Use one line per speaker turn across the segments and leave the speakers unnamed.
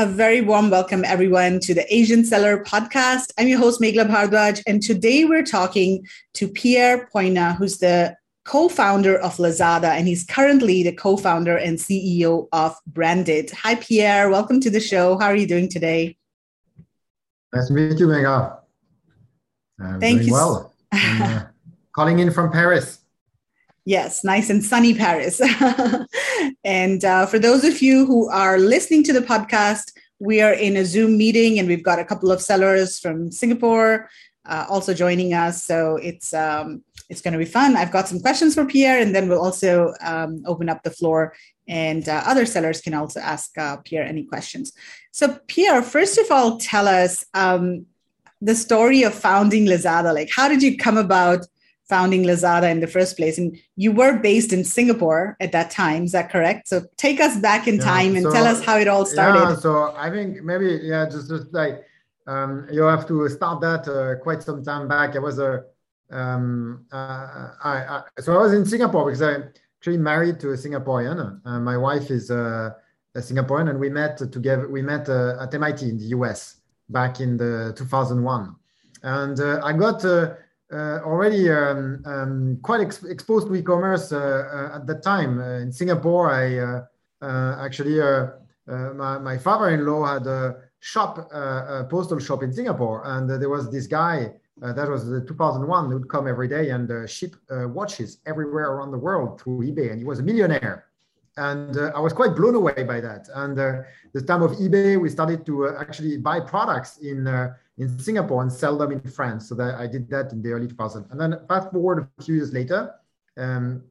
A very warm welcome, everyone, to the Asian Seller Podcast. I'm your host, Meghla Bhardwaj, and today we're talking to Pierre Poignant, who's the co founder of Lazada, and he's currently the co founder and CEO of Branded. Hi, Pierre. Welcome to the show. How are you doing today?
Nice to meet you, Meghla.
I'm Thank you.
Well, uh, calling in from Paris.
Yes, nice and sunny Paris. and uh, for those of you who are listening to the podcast, we are in a Zoom meeting and we've got a couple of sellers from Singapore uh, also joining us. So it's um, it's going to be fun. I've got some questions for Pierre, and then we'll also um, open up the floor, and uh, other sellers can also ask uh, Pierre any questions. So Pierre, first of all, tell us um, the story of founding Lazada. Like, how did you come about? Founding Lazada in the first place. And you were based in Singapore at that time. Is that correct? So take us back in yeah, time and so, tell us how it all started.
Yeah, so I think maybe, yeah, just, just like um, you have to start that uh, quite some time back. I was a, um, uh, I, I, so I was in Singapore because I actually married to a Singaporean. Uh, my wife is a, a, Singaporean and we met together, we met uh, at MIT in the US back in the 2001. And uh, I got uh, uh, already um, um, quite ex exposed to e-commerce uh, uh, at that time. in Singapore, I actually, my, my father-in-law had a shop, a postal shop in Singapore, and there was this guy uh, that was the 2001 who would come every day and uh, ship uh, watches everywhere around the world through ebay. And he was a millionaire and i was quite blown away by that and the time of ebay we started to actually buy products in in Singapore and sell them in France. So that I did that in the early 2000s. And then fast forward a few years later, um,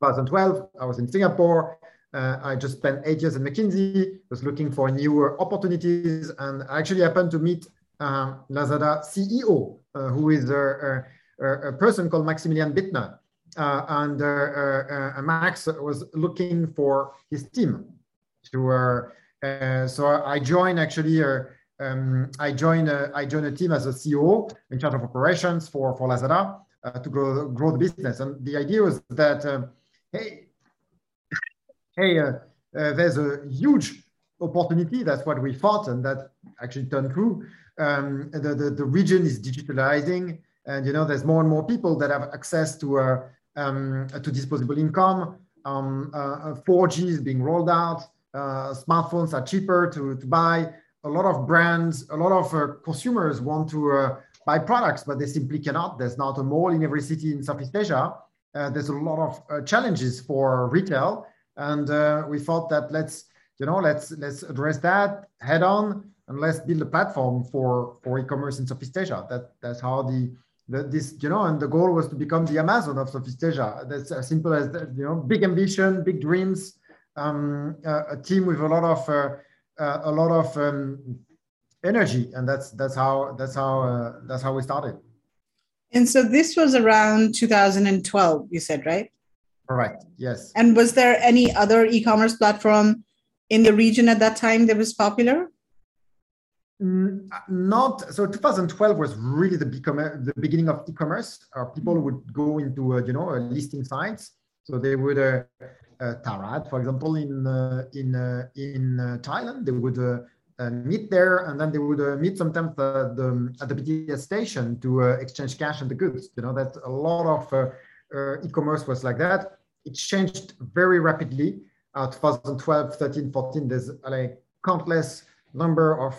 2012, I was in Singapore. Uh, I just spent eight years at McKinsey, was looking for newer opportunities, and I actually happened to meet uh, Lazada CEO, uh, who is a, a, a, person called Maximilian Bittner. Uh, and uh, uh, Max was looking for his team. To, so I joined actually um, I joined joined a team as a CEO in charge of operations for for Lazada uh, to grow grow the business. And the idea was that hey, hey, uh, uh, there's a huge opportunity. That's what we thought, and that actually turned true. Um, the, the the region is digitalizing, and you know there's more and more people that have access to uh, um, to disposable income. Um, 4G um, uh, is being rolled out. Uh, smartphones are cheaper to, to buy a lot of brands, a lot of uh, consumers want to uh, buy products, but they simply cannot. There's not a mall in every city in Southeast Asia. Uh, there's a lot of uh, challenges for retail, and uh, we thought that let's you know let's let's address that head on and let's build a platform for for e-commerce in Southeast Asia. That that's how the, the this you know, and the goal was to become the Amazon of Southeast Asia. That's as simple as that, you know, big ambition, big dreams, um, a team with a lot of uh, a lot of um, energy, and that's that's how that's how uh, that's how we started.
And so this was around 2012, you said, right?
Correct. Yes.
And was there any other e-commerce platform in the region at that time that was popular?
Not so. 2012 was really the, the beginning of e-commerce. Uh, people would go into uh, you know listing sites, so they would uh, uh, Tarad, for example, in uh, in uh, in Thailand. They would meet there, and then they would meet sometimes the, at the BTS station to exchange cash and the goods. You know that a lot of e-commerce was like that. It changed very rapidly. 2012, 13, 14. There's like countless number of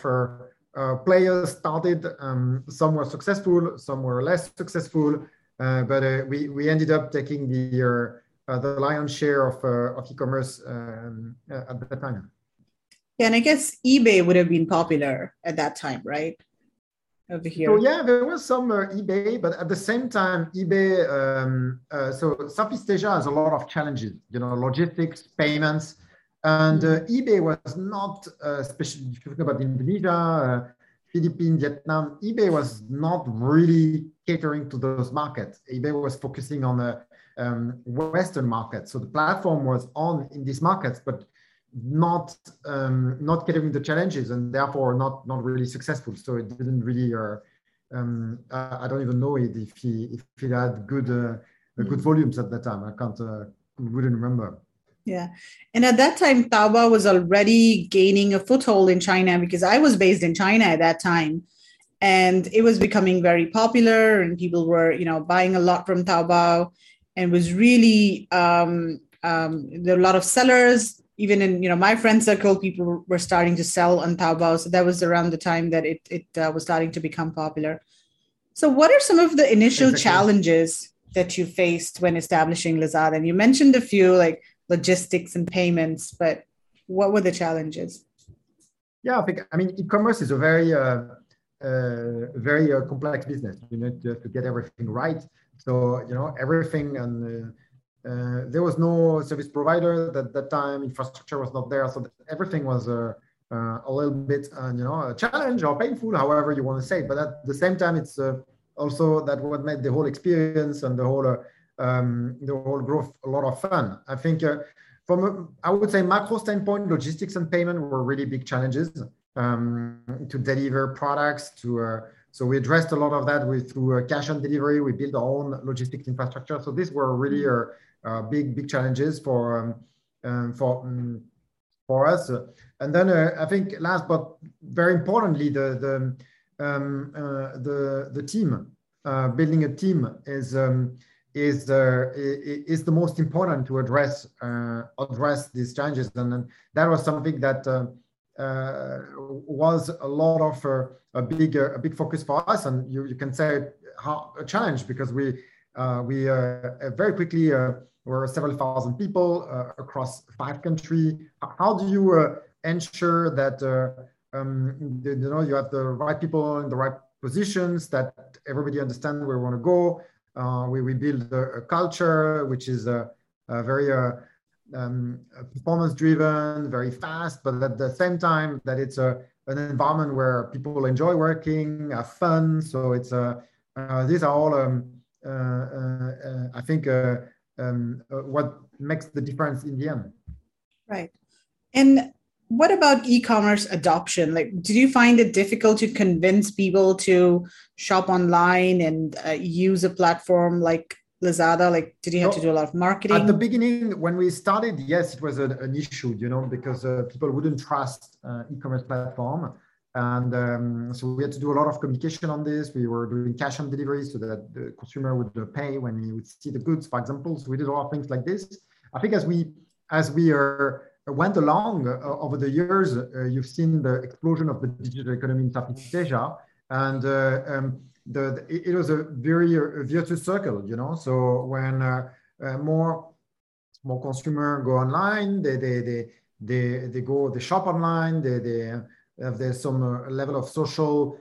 uh, players started. Um, some were successful, some were less successful, uh, but uh, we, we ended up taking the uh, the lion's share of, uh, of e-commerce um, uh, at that time.
Yeah, and I guess eBay would have been popular at that time, right? Over here.
So yeah, there was some eBay, but at the same time, eBay. Um, so Southeast Asia has a lot of challenges. You know, logistics, payments, and uh, eBay was not, uh, especially if you think about Indonesia, uh, Philippines, Vietnam, eBay was not really catering to those markets. eBay was focusing on the um, Western markets. So the platform was on in these markets, but not um, not getting the challenges and therefore not not really successful. So it didn't really. Uh, um, I don't even know it if he if he had good uh, good mm. volumes at that time. I can't uh, wouldn't remember.
Yeah. And at that time, Taobao was already gaining a foothold in China because I was based in China at that time. And it was becoming very popular, and people were, you know, buying a lot from Taobao, and was really um, um, there were a lot of sellers. Even in you know my friend circle, people were starting to sell on Taobao. So that was around the time that it it uh, was starting to become popular. So, what are some of the initial exactly. challenges that you faced when establishing Lazada? And you mentioned a few, like logistics and payments, but what were the challenges?
Yeah, I think, I mean, e-commerce is a very, uh, uh, very uh, complex business. You need to, to, get everything right. So, you know, everything and uh, uh, there was no service provider at that time, infrastructure was not there. So everything was uh, a little bit, you know, a challenge or painful, however you want to say. But at the same time, it's also that what made the whole experience and the whole um, the whole growth a lot of fun. I think uh, from a, I would say macro standpoint, logistics and payment were really big challenges um, to deliver products. To uh, so we addressed a lot of that with through uh, cash on delivery. We built our own logistics infrastructure. So these were really uh, uh, big big challenges for um, um for um, for us. And then uh, I think last but very importantly, the the um, the the team building a team is um, is the is the most important to address uh, address these challenges, and, that was something that uh, uh, was a lot of uh, a big uh, a big focus for us, and you, you can say how, a challenge because we uh, we very quickly were several thousand people across five countries. How do you ensure that um, you know you have the right people in the right positions, that everybody understands where we want to go? Uh, we, we build a, a, culture which is a, a very uh, um, performance driven, very fast, but at the same time that it's a, an environment where people enjoy working, have fun. So it's a, uh, these are all, um, uh, uh, I think, uh, um, what makes the difference in the end.
Right. And what about e-commerce adoption? Like did you find it difficult to convince people to shop online and uh, use a platform like lazada? Like did you have to do a lot of marketing?
at the beginning when we started yes it was a, an issue you know because uh, people wouldn't trust uh, e-commerce platform. And um, so we had to do a lot of communication on this. We were doing cash on delivery so that the consumer would uh, pay when he would see the goods for example. So we did a lot of things like this. I think as we as we are went along uh, over the years, uh, you've seen the explosion of the digital economy in Southeast Asia, and uh, um, the, the, it was a very uh, virtuous circle, you know. So when uh, uh, more more consumer go online, they they they they, they go they shop online, they they have there's some level of social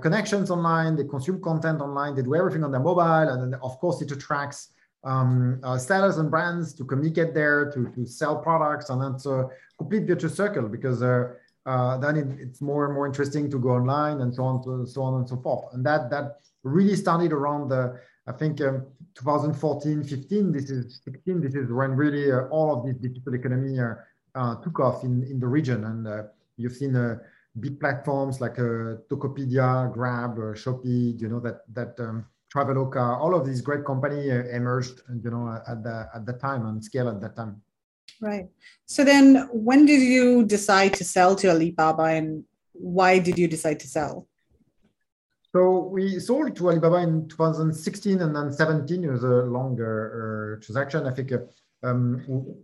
connections online, they consume content online, they do everything on their mobile, and then of course it attracts um, uh, sellers and brands to communicate there, to, to sell products, and that's a complete virtuous circle because uh, uh, then it, it's more and more interesting to go online and so on, to, so on and so forth. And that that really started around the I think um, 2014, 15. This is 16. This is when really uh, all of this digital economy uh, uh, took off in in the region, and you've seen big platforms like Tokopedia, Grab, Shopee. You know that that um, Traveloka, all of these great companies uh, emerged, you know, at the at the time and scale at that time.
Right. So then, when did you decide to sell to Alibaba, and why did you decide to sell?
So we sold to Alibaba in 2016 and then 17. It was a longer uh, transaction. I think uh, um,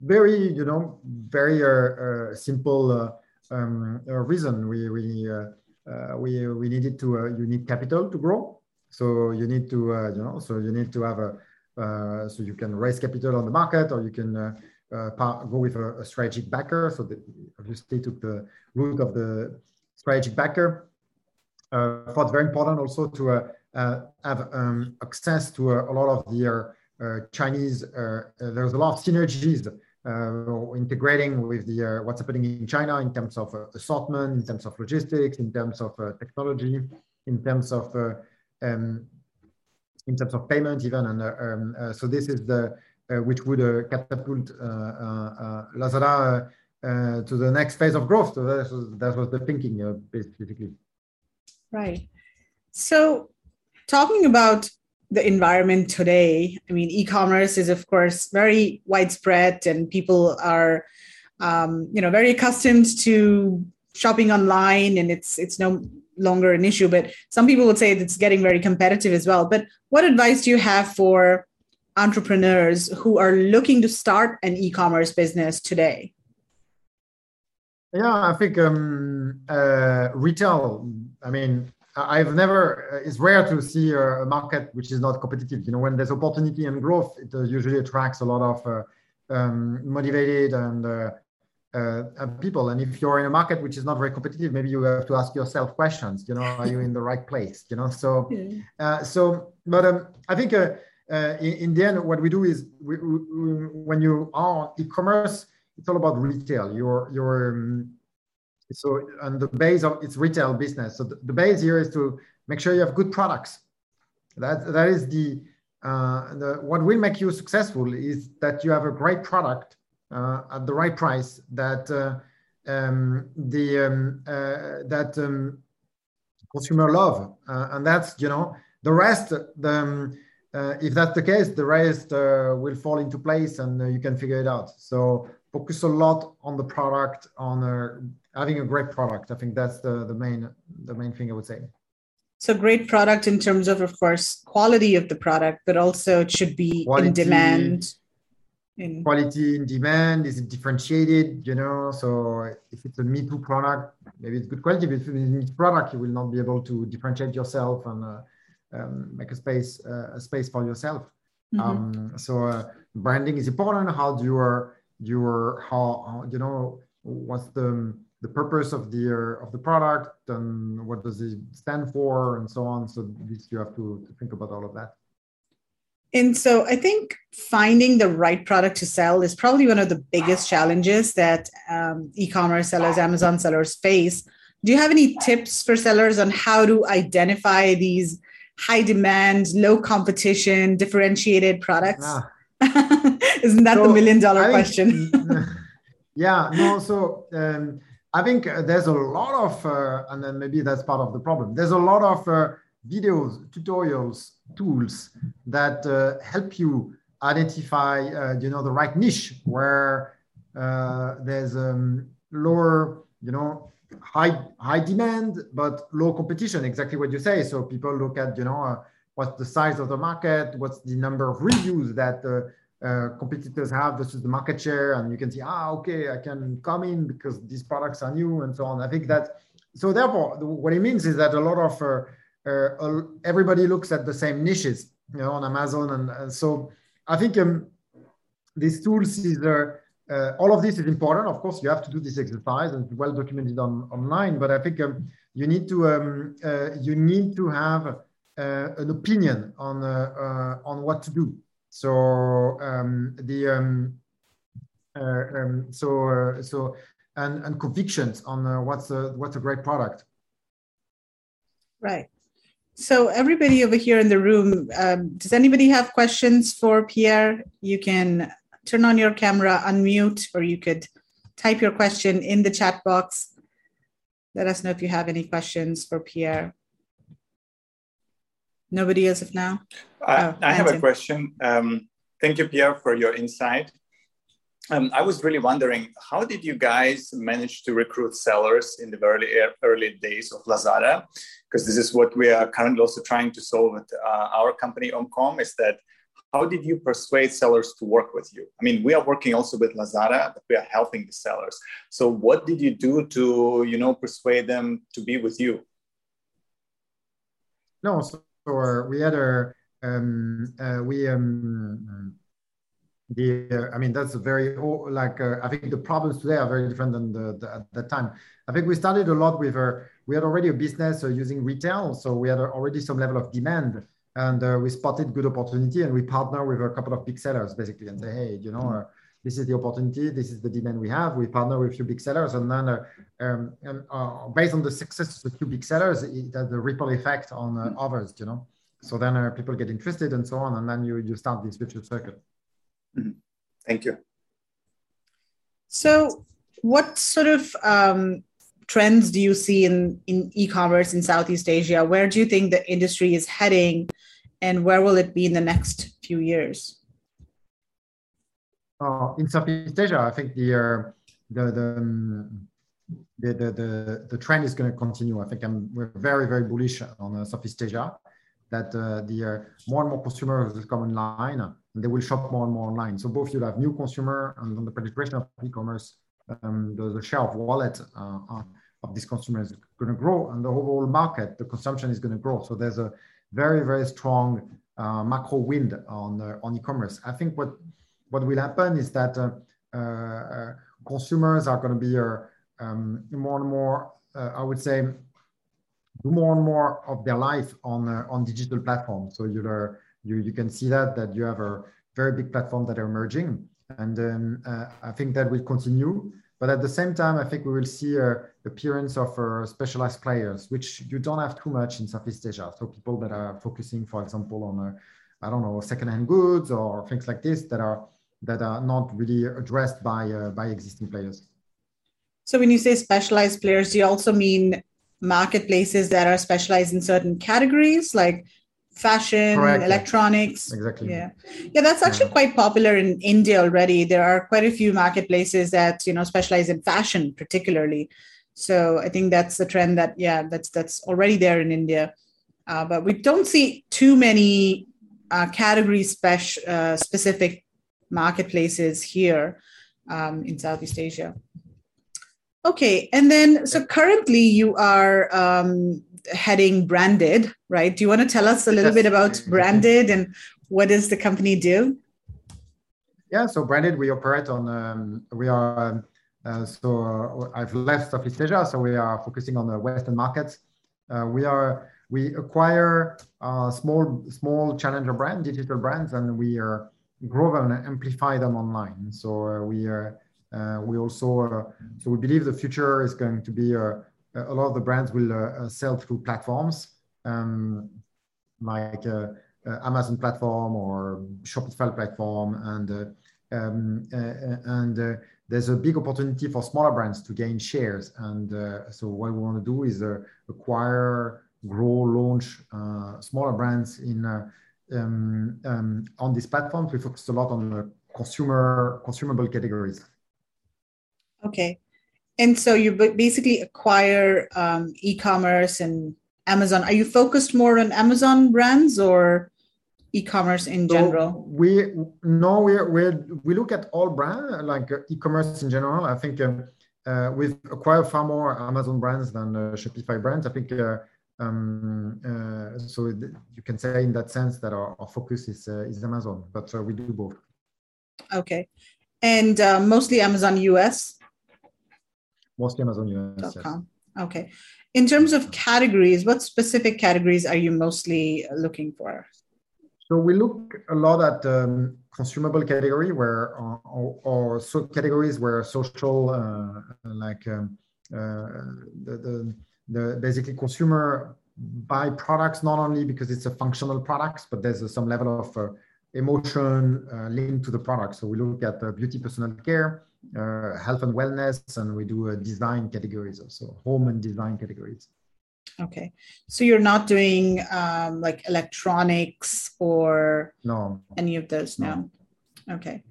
very, you know, very uh, uh simple uh, um, reason. We we we we needed to you need capital to grow. So you need to, uh, you know, so you need to have a, uh, so you can raise capital on the market or you can uh, uh go with a, a, strategic backer. So the, obviously took the route of the strategic backer. Uh, thought very important also to uh, uh, have um, access to a, lot of the Chinese, there's a lot of synergies integrating with the what's happening in China in terms of assortment, in terms of logistics, in terms of technology, in terms of um, in terms of payment even. And uh, um, uh, so this is the uh, which would catapult Lazada to the next phase of growth. So that was, that was the thinking basically.
Right. So talking about the environment today. I mean, e-commerce is of course very widespread, and people are, um, you know, very accustomed to shopping online, and it's it's no longer an issue. But some people would say it's getting very competitive as well. But what advice do you have for entrepreneurs who are looking to start an e-commerce business today?
Yeah, I think um, uh, retail. I mean, I've never. Uh, it's rare to see a market which is not competitive. You know, when there's opportunity and growth, it uh, usually attracts a lot of uh, um, motivated and uh, people. And if you're in a market which is not very competitive, maybe you have to ask yourself questions. You know, are you in the right place? You know, so so. But um, I think in, in, the end, what we do is we, we, when you are e-commerce it's all about retail. Your your um, so and the base of its retail business. So the, the, base here is to make sure you have good products. That that is the uh, the what will make you successful is that you have a great product uh, at the right price that uh, um, the um, uh, that um, consumer love, uh, and that's you know the rest. The, um, uh, if that's the case, the rest will fall into place, and you can figure it out. So focus a lot on the product, on uh, having a great product. I think that's the, the main the main thing I would say.
So great product in terms of, of course, quality of the product, but also it should be quality, in demand.
In quality in demand is it differentiated, you know. So if it's a Me Too product, maybe it's good quality, but if it's a Me Too product, you will not be able to differentiate yourself and uh, um, make a space uh, a space for yourself. Mm-hmm. Um, so uh, branding is important. How do you are your how, how you know what's the the purpose of the uh, of the product and what does it stand for and so on so this you have to, to think about all of that
and so i think finding the right product to sell is probably one of the biggest challenges that um, e-commerce sellers amazon sellers face do you have any tips for sellers on how to identify these high demand low competition differentiated products ah. Isn't that so, the million dollar question?
yeah, no. So um, I think there's a lot of, uh, and then maybe that's part of the problem. There's a lot of uh, videos, tutorials, tools that uh, help you identify, uh, you know, the right niche where uh, there's um, lower, you know, high high demand but low competition. Exactly what you say. So people look at, you know uh, what's the size of the market, what's the number of reviews that uh, uh, competitors have versus the market share, and you can see, ah, okay, I can come in because these products are new and so on. I think that so therefore, what it means is that a lot of uh, uh everybody looks at the same niches, you know, on Amazon, and, and so I think um, these tools is. Uh, all of this is important. Of course, you have to do this exercise, and it's well documented on online. But I think um, you need to um, you need to have uh, an opinion on uh, uh, on what to do. So um, the um, um, so so and, and convictions on what's a what's a great product.
Right. So everybody over here in the room, um, does anybody have questions for Pierre? You can turn on your camera, unmute, or you could type your question in the chat box. Let us know if you have any questions for Pierre. Nobody as of now?
Uh, oh, I have a question. Um, thank you, Pierre, for your insight. Um, I was really wondering, how did you guys manage to recruit sellers in the very early days of Lazada? Because this is what we are currently also trying to solve at uh, our company, Omcom, is that how did you persuade sellers to work with you? I mean, we are working also with Lazada, but we are helping the sellers. So what did you do to, you know, persuade them to be with you?
No, so or we had a um, uh, we um, the uh, I mean that's a very like uh, I think the problems today are very different than the, the at that time. I think we started a lot with a we had already a business uh, using retail, so we had already some level of demand, and uh, we spotted good opportunity, and we partner with a couple of big sellers basically, and say, hey, you know, uh, this is the opportunity, this is the demand we have. We partner with a few big sellers, and then uh, um, and, uh, based on the success of the few big sellers, it has a ripple effect on uh, others, you know. So then uh, people get interested and so on, and then you you start this virtuous circle.
Mm-hmm. Thank you.
So, what sort of um, trends do you see in in e-commerce in Southeast Asia? Where do you think the industry is heading? and where will it be in the next few years?
Uh, in Southeast Asia, I think the uh, the the, um, the, the, the the trend is going to continue. I think I'm we're very very bullish on uh, Southeast Asia that uh, the uh, more and more consumers will come online and they will shop more and more online. So both you'll have new consumer and on the penetration of e-commerce, um, the, the, share of wallet uh, of these consumers is going to grow and the overall market, the consumption is going to grow. So there's a very, very strong uh, macro wind on, uh, on e-commerce. I think what, what will happen is that uh, uh consumers are going to be uh, um, more and more, uh, I would say, do more and more of their life on, on digital platforms. So you you, you can see that, that you have a very big platform that are emerging. And um, I think that will continue. But at the same time, I think we will see a appearance of uh, specialized players, which you don't have too much in Southeast Asia. So people that are focusing, for example, on, uh, I don't know, secondhand goods or things like this that are that are not really addressed by uh, by existing players.
So when you say specialized players, do you also mean marketplaces that are specialized in certain categories, like fashion, Correct. electronics.
Exactly.
Yeah. Yeah, that's actually yeah. quite popular in India already. There are quite a few marketplaces that, you know, specialize in fashion particularly. So I think that's the trend that, yeah, that's that's already there in India. Uh, but we don't see too many uh, category spec- uh, specific marketplaces here um, in Southeast Asia. Okay, and then so currently you are um, heading branded, right? Do you want to tell us a little yes. bit about branded and what does the company do?
Yeah, so branded, we operate on, um, we are, um, uh, so uh, I've left Southeast Asia, so we are focusing on the Western markets. Uh, we are, we acquire uh, small, small challenger brand, digital brands, and we are grow them and amplify them online. So uh, we are, we also, so we believe the future is going to be a lot of the brands will uh, uh, sell through platforms um, like uh, Amazon platform or Shopify platform, and um, and there's a big opportunity for smaller brands to gain shares. And so what we want to do is acquire, grow, launch smaller brands in. Um, um, on these platforms, we focus a lot on the consumer consumable categories.
Okay, and so you basically acquire um, e-commerce and Amazon. Are you focused more on Amazon brands or e-commerce in so general?
We no, we we we look at all brands like uh, e-commerce in general. I think um, uh, we've acquired far more Amazon brands than uh, Shopify brands. I think. Uh, um, uh, so you can say in that sense that our, our focus is uh, is Amazon, but we do both.
Okay, and mostly Amazon US
mostly Amazon US.
Yes. Okay. In terms of categories, what specific categories are you mostly looking for?
So we look a lot at um, consumable category where, uh, or, or, so categories where social, uh, like um, uh, the, the, the, basically consumer buy products not only because it's a functional products, but there's some level of uh, emotion uh, linked to the product. So we look at beauty, personal care, uh, health and wellness, and we do a design categories also, home and design categories.
Okay, so you're not doing um, like electronics or
no
any of those, no. no. Okay,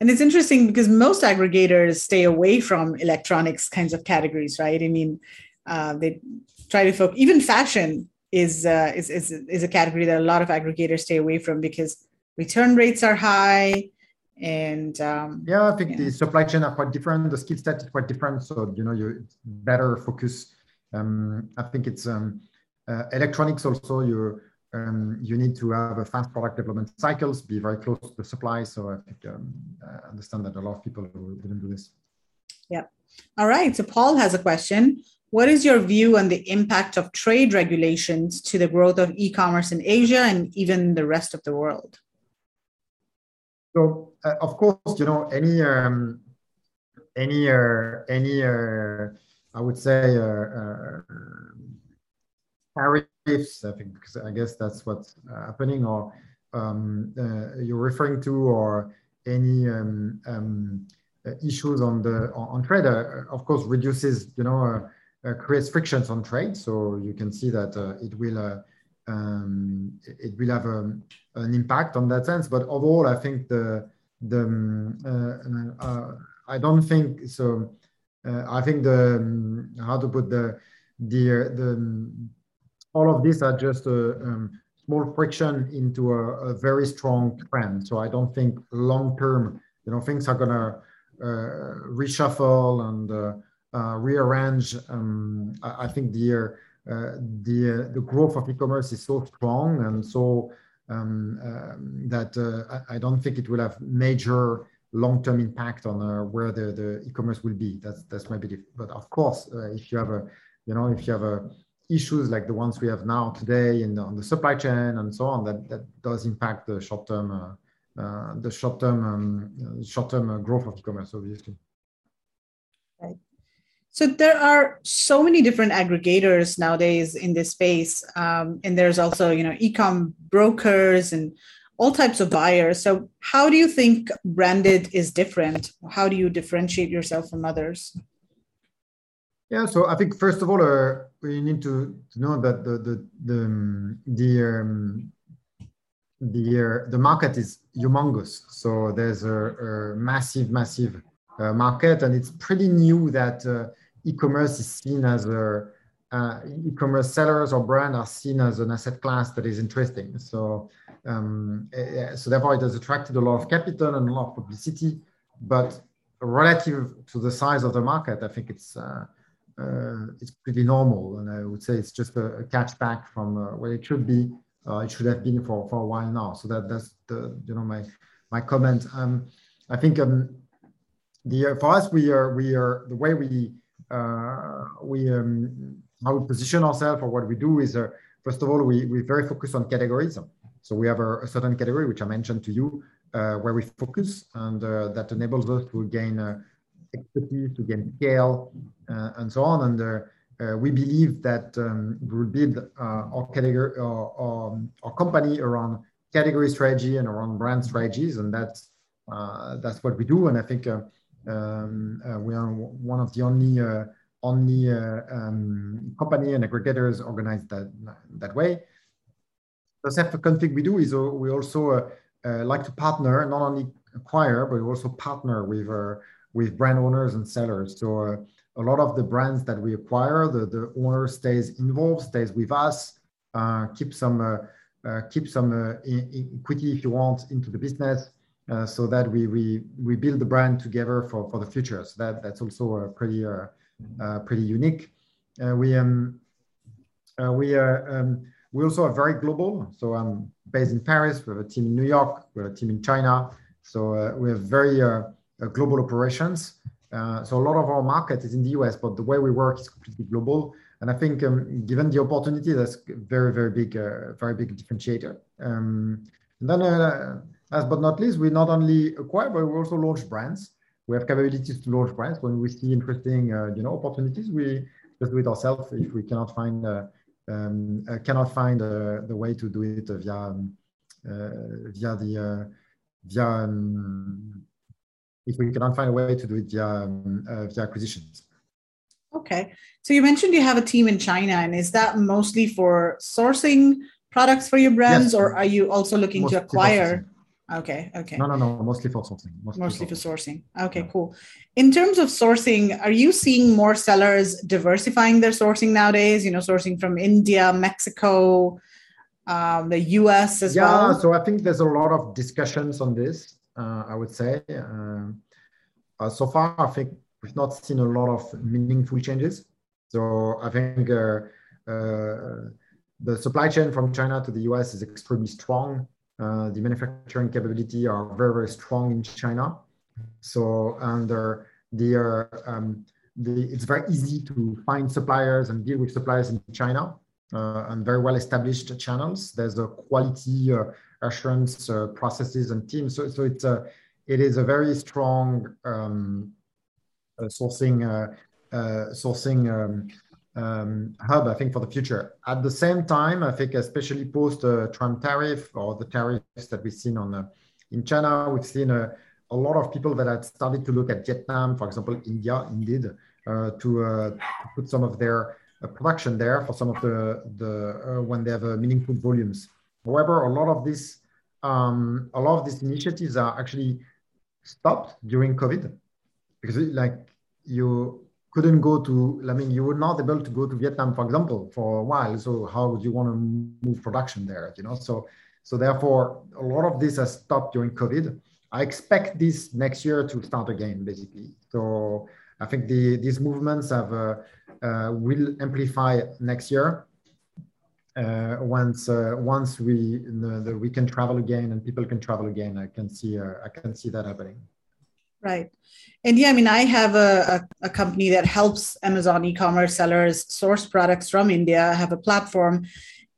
and it's interesting because most aggregators stay away from electronics kinds of categories, right? I mean, uh, they try to focus. Even fashion is, uh, is is is a category that a lot of aggregators stay away from because return rates are high and um,
yeah i think yeah. the supply chain are quite different the skill set is quite different so you know you better focus um, i think it's um, uh, electronics also you um, you need to have a fast product development cycles be very close to the supply so i think um, i understand that a lot of people didn't do this.
Yeah all right so paul has a question. What is your view on the impact of trade regulations to the growth of e-commerce in asia and even the rest of the world
so uh, of course, you know any um, any uh, any uh, I would say uh, uh, tariffs. I think I guess that's what's uh, happening, or um, you're referring to, or any um, um, issues on the on, on trade. of course, reduces you know creates frictions on trade. So you can see that it will um, it will have a, um, an impact on that sense. But overall, I think the the um, uh, uh, I don't think so. Uh, I think the um, how to put the the the all of these are just a um, small friction into a, a, very strong trend. So I don't think long term, you know, things are gonna uh, reshuffle and uh, uh, rearrange. Um, I, I, think the uh, the the growth of e-commerce is so strong and so um, um, that I, I, don't think it will have major long-term impact on uh, where the, the e-commerce will be. That's that's my belief. But of course, uh, if you have a, you know, if you have a issues like the ones we have now today in on the supply chain and so on, that that does impact the short-term uh, uh the short-term um, short-term growth of e-commerce, obviously.
Right. So there are so many different aggregators nowadays in this space, um, and there's also you know e-com brokers and all types of buyers. So, how do you think branded is different? How do you differentiate yourself from others?
Yeah, so I think first of all, uh, we need to, to know that the the the um, the um, the, uh, the market is humongous. So there's a, a massive, massive uh, market, and it's pretty new that uh, e-commerce is seen as a uh, e-commerce sellers or brand are seen as an asset class that is interesting. So um, eh, so therefore, it has attracted a lot of capital and a lot of publicity, but relative to the size of the market, I think it's uh, uh, it's pretty normal, and I would say it's just a, a from uh, where it should be. Uh, it should have been for, for a while now. So that that's the you know my my comment. Um, I think um, the uh, for us we are we are the way we we um, how we position ourselves or what we do is first of all we we very focused on categories. So we have a, a certain category, which I mentioned to you, uh, where we focus and uh, that enables us to gain uh, expertise, to gain scale, uh, and so on. And uh, uh, we believe that um, we will build our category, our, our, our, company around category strategy and around brand strategies, and that's that's what we do. And I think um, we are one of the only only um, company and aggregators organized that that way the second thing we do is uh, we also uh, uh, like to partner, not only acquire, but we also partner with with brand owners and sellers. So a lot of the brands that we acquire, the, the owner stays involved, stays with us, uh, keep some uh, uh, keep some equity if you want into the business, so that we we we build the brand together for, for the future. So that that's also pretty pretty unique. we um we um, we also are very global. So I'm based in Paris. We have a team in New York. We have a team in China. So uh, we have very uh, uh global operations. Uh, so a lot of our market is in the US, but the way we work is completely global. And I think um, given the opportunity, that's very, very big, uh, very big differentiator. Um, and then last but not least, we not only acquire, but we also launch brands. We have capabilities to launch brands. When we see interesting, you know, opportunities, we just do it ourselves if we cannot find um, I cannot find uh, the way to do it via um, uh, via the uh, via um, if we cannot find a way to do it via um, via acquisitions.
Okay, so you mentioned you have a team in China, and is that mostly for sourcing products for your brands, yes. or are you also looking to acquire? Okay. Okay.
No, no, no. Mostly for sourcing.
Mostly, mostly for sourcing. Okay, yeah. cool. In terms of sourcing, are you seeing more sellers diversifying their sourcing nowadays? You know, sourcing from India, Mexico, um, the US as
yeah,
well?
Yeah. So I think there's a lot of discussions on this, uh, I would say. Uh, uh, so far, I think we've not seen a lot of meaningful changes. So I think uh, uh, the supply chain from China to the US is extremely strong. Uh, the manufacturing capability are very, very strong in China. So the, uh, um, the, it's very easy to find suppliers and deal with suppliers in China uh, and very well established channels. There's a quality uh, assurance uh, processes and teams. So, so it's a, it is a very strong um, sourcing sourcing um, um, hub, I think, for the future. At the same time, I think, especially post uh, Trump tariff or the tariffs that we've seen on uh, in China, we've seen uh, a lot of people that had started to look at Vietnam, for example, India, indeed, uh, to, uh, to, put some of their production there for some of the the when they have meaningful volumes. However, a lot of this um, a lot of these initiatives are actually stopped during COVID because like you couldn't go to, I mean, you were not able to go to Vietnam, for example, for a while. So how would you want to move production there? You know, so so therefore a lot of this has stopped during COVID. I expect this next year to start again, basically. So I think the these movements have uh, uh, will amplify next year uh, once uh, once we the, the, we can travel again and people can travel again i can see uh, i can see that happening
right. And yeah i mean i have a, a, a, company that helps amazon e-commerce sellers source products from india. I have a platform.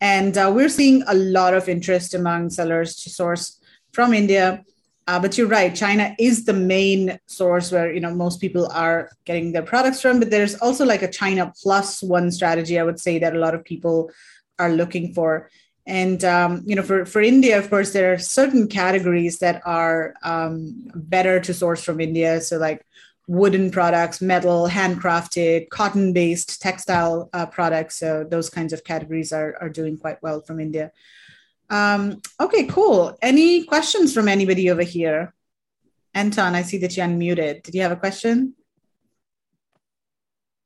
And uh, we're seeing a lot of interest among sellers to source from india. Uh, but you're right china is the main source where you know most people are getting their products from. But there's also like a china plus one strategy i would say that a lot of people are looking for. And um, you know, for for India, of course, there are certain categories that are um, better to source from India. So like wooden products, metal, handcrafted, cotton-based textile uh, products. So those kinds of categories are are doing quite well from India. Um, okay, cool. Any questions from anybody over here? Anton, I see that you unmuted. Did you have a question?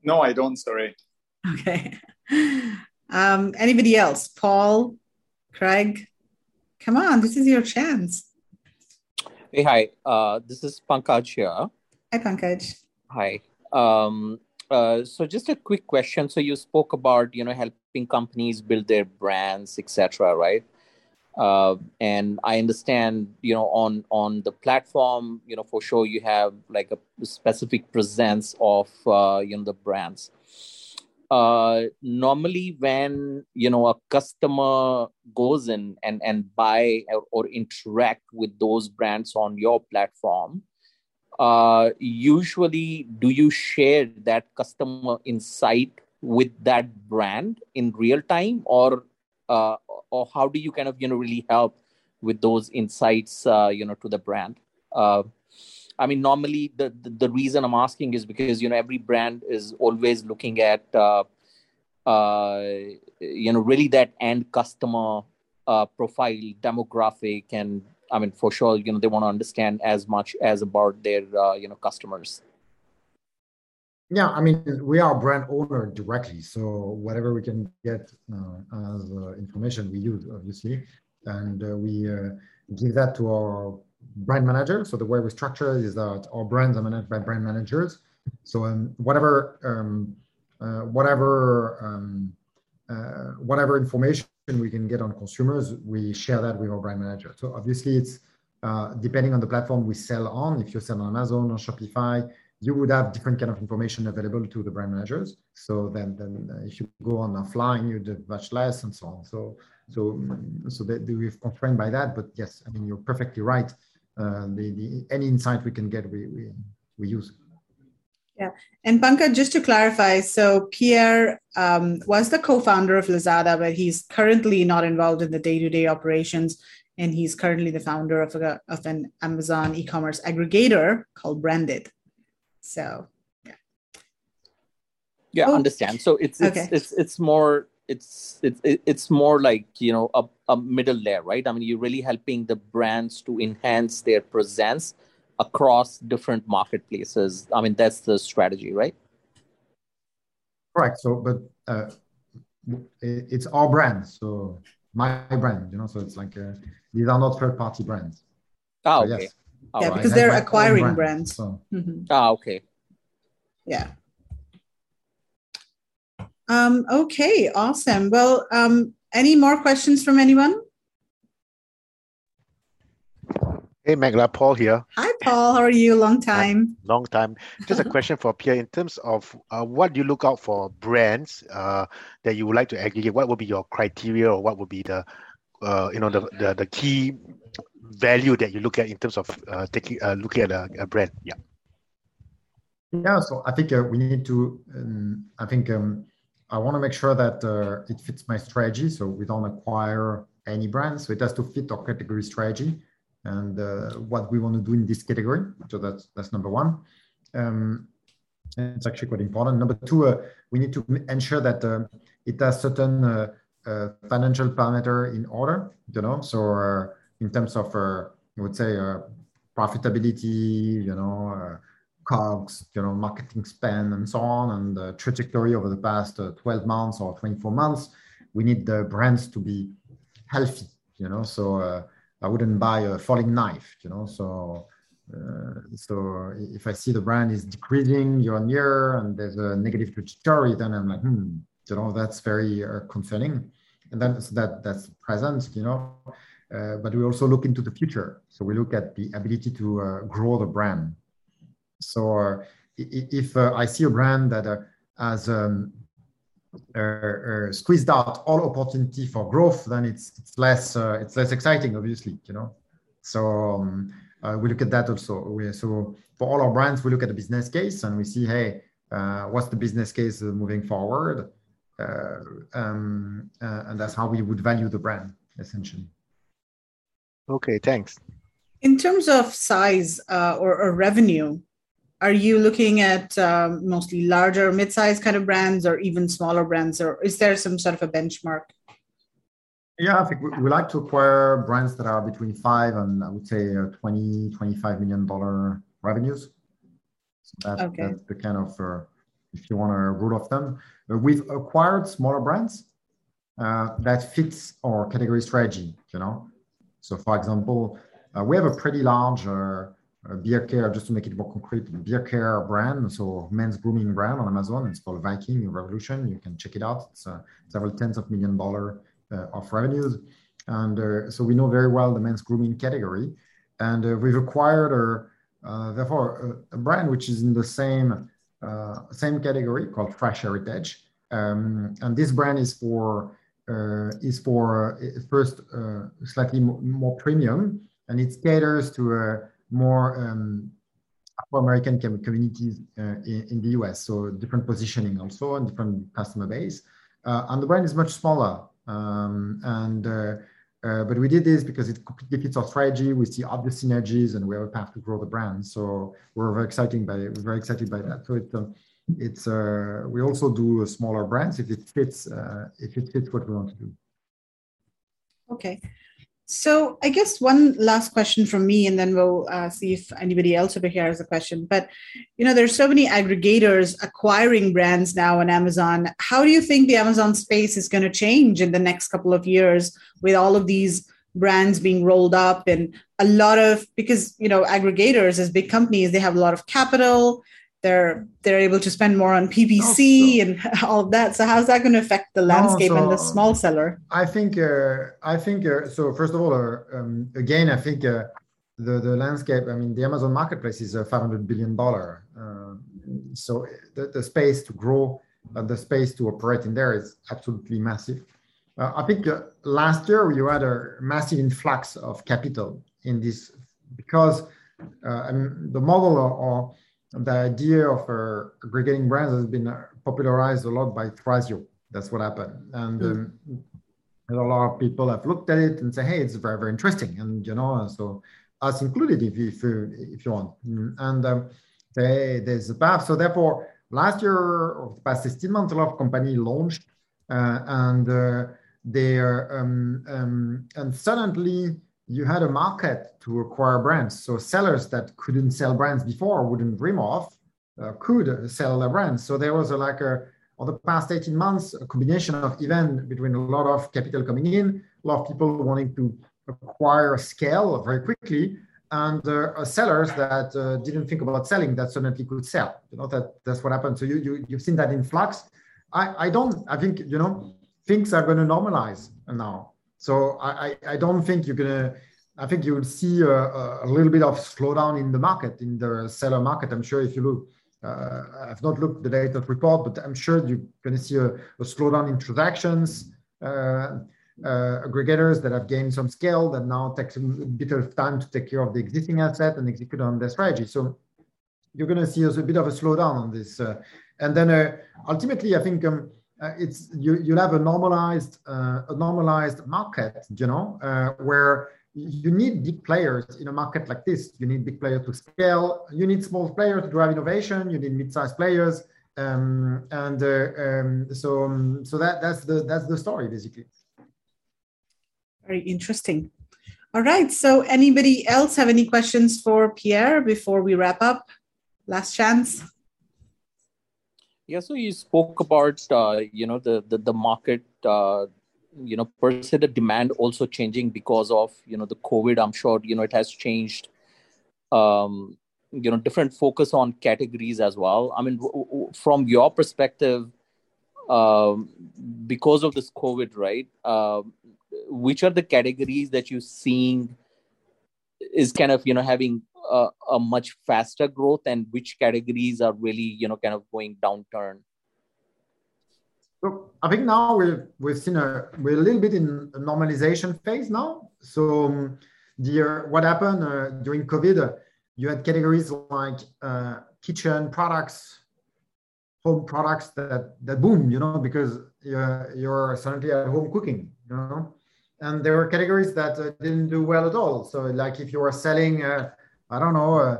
No, I don't. Sorry.
Okay. Um, anybody else? Paul, Craig, come on, this is your chance.
Hey, hi. Uh, this is Pankaj here.
Hi, Pankaj.
Hi. Um, uh, so just a quick question. So you spoke about you know helping companies build their brands, etc. Right? Uh, and I understand you know on on the platform, you know for sure you have like a specific presence of uh, you know the brands uh, normally when you know a customer goes in and and buy or, or interact with those brands on your platform uh, usually do you share that customer insight with that brand in real time? Or uh, or how do you kind of you know really help with those insights uh, you know to the brand? Uh, I mean, normally the, the, the reason I'm asking is because you know every brand is always looking at uh, uh, you know really that end customer uh, profile demographic and I mean for sure you know they want to understand as much as about their uh, you know customers.
Yeah, I mean we are brand owner directly, so whatever we can get uh, as uh, information we use obviously, and uh, we give that to our brand manager. So the way we structure is that our brands are managed by brand managers. So um, whatever um, uh, whatever um, uh, whatever information we can get on consumers, we share that with our brand manager. So obviously, it's uh, depending on the platform we sell on. If you sell on Amazon or Shopify, you would have different kind of information available to the brand managers. So then, then if you go on offline, you'd have much less and so on. So, so, so that we're constrained by that. But yes, I mean you're perfectly right. Uh, the, the any insight we can get, we we, we use.
Yeah. And Pankaj, just to clarify, so Pierre um, was the co founder of Lazada, but he's currently not involved in the day to day operations. And he's currently the founder of, a, of an Amazon e commerce aggregator called Branded. So,
yeah. Yeah, oh. understand. So it's, it's, okay. it's, it's more it's it's it's more like you know a, a middle layer right i mean you're really helping the brands to enhance their presence across different marketplaces. I mean, that's the strategy, right?
Correct. So, but uh, it's our brand, so my brand, you know. So it's like uh, these are not third-party brands.
Ah, so okay. Yes.
yeah, right. because they're acquiring brand, brands. So.
Mm-hmm. Ah, okay.
Yeah. Um, okay, awesome. Well, um, any more questions from anyone?
Hey, Meghla, Paul here.
Hi, Paul. How are you? Long time.
Uh, long time. Just a question for Pierre. In terms of uh, what do you look out for brands uh, that you would like to aggregate? What would be your criteria, or what would be the, uh, you know, the, the, the key value that you look at in terms of uh, taking uh, looking at a, a, brand? Yeah.
Yeah. So I think we need to. Um, I think um, I want to make sure that it fits my strategy. So we don't acquire any brands. So it has to fit our category strategy and uh, what we want to do in this category. So that's that's number one. Um, It's actually quite important. Number two, uh, we need to ensure that uh, it has certain uh, uh financial parameter in order, you know, so uh, in terms of, uh, I would say, profitability, you know, COGS, you know, marketing spend and so on, and the trajectory over the past 12 months or 24 months, we need the brands to be healthy, you know, so I wouldn't buy a falling knife, you know, so uh, so if I see the brand is decreasing year on year and there's a negative trajectory, then I'm like, hmm, you know, that's very uh, concerning. And then so that that's present, you know. Uh, but we also look into the future. So we look at the ability to uh, grow the brand. So uh, if uh, I see a brand that has um, squeezed out all opportunity for growth, then it's it's less it's less exciting, obviously, you know. So um, uh, we look at that also. We, so for all our brands, we look at the business case and we see, hey, uh, what's the business case moving forward? Uh, um, uh, and that's how we would value the brand, essentially.
Okay, thanks.
In terms of size uh, or, or, revenue, are you looking at um, mostly larger, mid-sized kind of brands, or even smaller brands, or is there some sort of a benchmark?
Yeah, I think we, we, like to acquire brands that are between five and I would say uh, 20, 25 million dollar revenues. So that, okay. that's the kind of, uh, if you want a rule of thumb. Uh, we've acquired smaller brands uh, that fits our category strategy, you know. So for example, uh, we have a pretty large uh, beard care, just to make it more concrete, beard care brand, so men's grooming brand on Amazon. It's called Viking Revolution. You can check it out. It's several tens of million dollar uh, of revenues. And uh, so we know very well the men's grooming category. And uh, we've acquired, a, therefore, a, a, brand which is in the same, same category called Fresh Heritage. Um, and this brand is for uh, is for uh, first uh, slightly more premium, and it caters to a more um, Afro-American communities in, in, the US. So different positioning also and different customer base. and the brand is much smaller um, and uh, uh, but we did this because it completely fits our strategy. We see obvious synergies, and we have a path to grow the brand. So we're very excited by we're very excited by that. So um, it's uh, we also do smaller brands if it fits uh, if it fits what we want to do.
Okay, so I guess one last question from me, and then we'll uh, see if anybody else over here has a question. But you know, there's so many aggregators acquiring brands now on Amazon. How do you think the Amazon space is going to change in the next couple of years with all of these brands being rolled up and a lot of because you know aggregators as big companies they have a lot of capital they're they're able to spend more on PPC and all of that. So how's that going to affect the landscape so and the small seller?
I think uh, I think uh, so. First of all, uh, um, again, I think uh, the the landscape. I mean, the Amazon marketplace is a 500 billion dollar. Uh, so the, the space to grow, and the space to operate in there is absolutely massive. Uh, I think last year you had a massive influx of capital in this because the model or the idea of uh, aggregating brands has been uh, popularized a lot by Thrasio. That's what happened. And um, a lot of people have looked at it and say, hey, it's very, very interesting. And, you know, so us included if, if, if you want. And um, they, there's a path. So therefore, last year or the past 16 months, a lot of companies launched uh, and uh, they um, um, and suddenly you had a market to acquire brands. So sellers that couldn't sell brands before, wouldn't dream of, uh, could sell their brands. So there was a, like a, on the past 18 months, a combination of event between a lot of capital coming in, a lot of people wanting to acquire scale very quickly, and uh, sellers that uh, didn't think about selling that suddenly could sell. You know that that's what happened. So you, you you've seen that influx. I I don't. I think you know things are going to normalize now. So I, I don't think you're gonna. I think you will see a, a, little bit of slowdown in the market, in the seller market. I'm sure if you look, uh, I've not looked the data report, but I'm sure you're going to see a, a slowdown in transactions. Uh, uh, aggregators that have gained some scale that now takes a bit of time to take care of the existing asset and execute on their strategy. So you're going to see a bit of a slowdown on this. Uh, and then uh, ultimately, I think um, uh, it's you you'll have a normalized uh, a normalized market you know uh, where you need big players in a market like this. You need big players to scale. You need small players to drive innovation. You need mid-sized players, um, and uh, um, so um, so that that's the that's the story basically.
Very interesting. All right. So, anybody else have any questions for Pierre before we wrap up? Last chance.
Yeah. So you spoke about uh, you know the the, the market. Uh, you know per se the demand also changing because of you know the covid i'm sure you know it has changed um you know different focus on categories as well i mean w- w- from your perspective um because of this covid right uh, which are the categories that you're seeing is kind of you know having a, a, much faster growth and which categories are really you know kind of going downturn?
So i think now we've we've seen a we're a little bit in a normalization phase now. So um, the uh, what happened uh, during covid uh, you had categories like uh, kitchen products home products that that boom you know because you're, you're suddenly at home cooking you know? And there were categories that uh, didn't do well at all. So, like if you were selling, uh, I don't know, uh,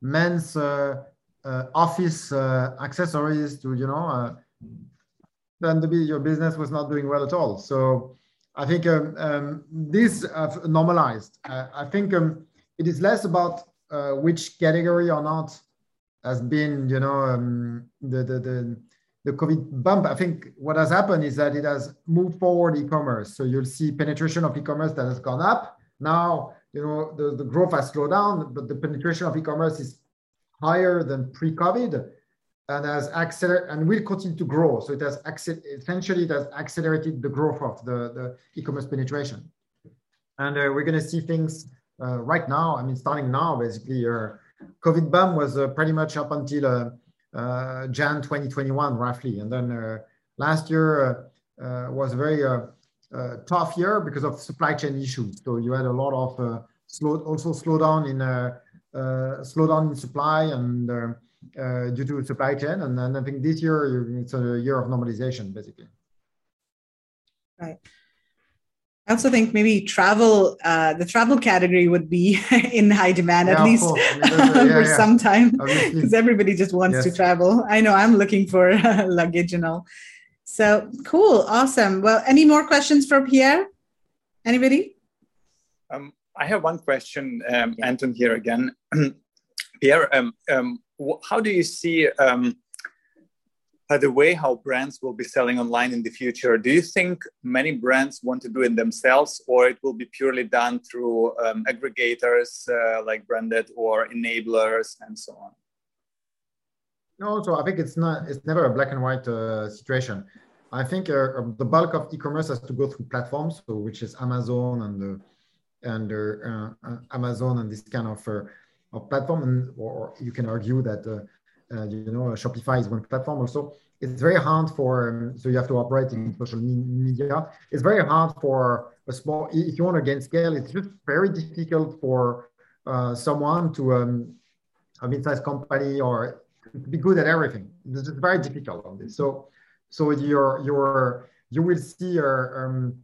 men's uh, uh, office accessories to, you know, then the, your business was not doing well at all. So, I think um, um, this have normalized. I think um, it is less about which category or not has been, you know, um, the, the the the COVID bump, I think what has happened is that it has moved forward e-commerce. So you'll see penetration of e-commerce that has gone up. Now, you know, the, the growth has slowed down, but the penetration of e-commerce is higher than pre-COVID and has accelerated and will continue to grow. So it has essentially it has accelerated the growth of the, the e-commerce penetration. And uh, we're going to see things uh, right now. I mean, starting now, basically, uh, COVID bump was uh, pretty much up until uh, uh, Jan 2021, roughly. And then last year was very Uh, tough year because of supply chain issues. So you had a lot of uh, slow, also slowdown in uh, slowdown in supply and uh, due to supply chain. And then I think this year it's a year of normalization, basically.
Right. I also think maybe travel, uh, the travel category would be in high demand yeah, at least yeah, for yeah. some time because everybody just wants yes. to travel. I know I'm looking for luggage and all. So cool, awesome. Well, any more questions for Pierre? Anybody?
Um, I have one question, um, Anton here again. Pierre, um, um how do you see um, the way how brands will be selling online in the future. Do you think many brands want to do it themselves, or it will be purely done through um, aggregators uh, like branded or enablers and so on?
No, so I think it's not. It's never a black and white uh, situation. I think uh, um, the bulk of e-commerce has to go through platforms, so which is Amazon and and uh, uh, Amazon and this kind of of platform, and or you can argue that uh, you know, Shopify is one platform also. It's very hard for, um, so you have to operate in social media. It's very hard for a small, if you want to gain scale, it's just very difficult for uh, someone to, um, a mid-sized company or be good at everything. It's very difficult on this. So, so your your you're, will see, uh, um,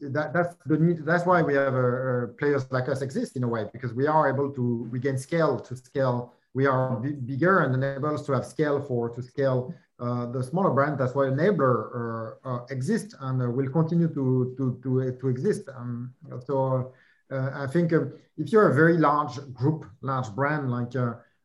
that, that's the need. That's why we have uh, uh, players like us exist in a way because we are able to we gain scale to scale we are bigger and enable us to have scale for to scale uh, the smaller brand. That's why enabler uh, uh, exists and will continue to to to, to exist. Um, so I think um, if you're a very large group, large brand like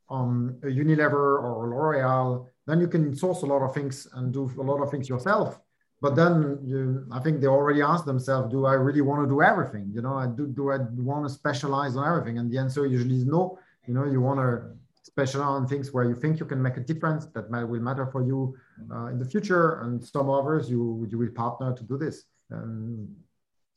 a Unilever or L'Oreal, then you can source a lot of things and do a lot of things yourself. But then you, I think they already ask themselves, do I really want to do everything? You know, I do, do I want to specialize on everything? And the answer usually is no. You know, you want to specialize on things where you think you can make a difference that might, will matter for you uh, in the future, and some others you you will partner to do this. Um,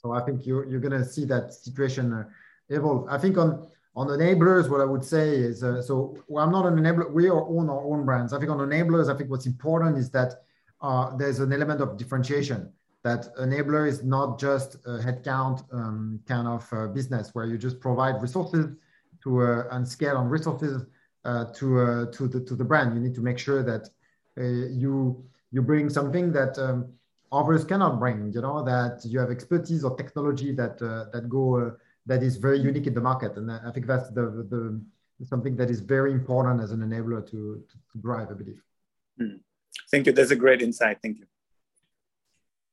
so I think you you're gonna see that situation uh, evolve. I think on on enablers, what I would say is uh, so well, I'm not an enabler. We are own our own brands. I think on enablers, I think what's important is that uh, there's an element of differentiation. That enabler is not just a headcount um, kind of uh, business where you just provide resources to uh, and scale on resources uh, to uh, to the to the brand. You need to make sure that you you bring something that um, others cannot bring. You know that you have expertise or technology that that go that is very unique in the market. And I think that's the, the something that is very important as an enabler to, to drive, I believe.
Hmm. Thank you. That's a great insight. Thank you.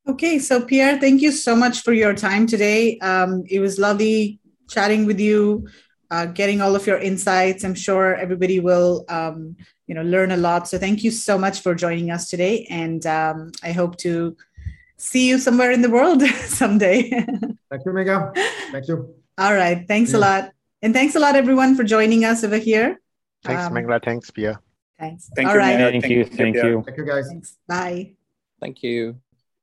Okay, so Pierre, thank you so much for your time today. Um, it was lovely chatting with you, uh, getting all of your insights. I'm sure everybody will, um, you know, learn a lot. So thank you so much for joining us today, and um, I hope to see you somewhere in the world someday.
thank you, Meghla. Thank you.
All right, thanks yeah. a lot, and thanks a lot, everyone, for joining us over here.
Thanks, um, Meghla. Thanks, Pierre.
Thanks.
Thank
All
you,
right.
Thank,
you. Thank you.
Thank you, guys.
Thanks. Bye.
Thank you.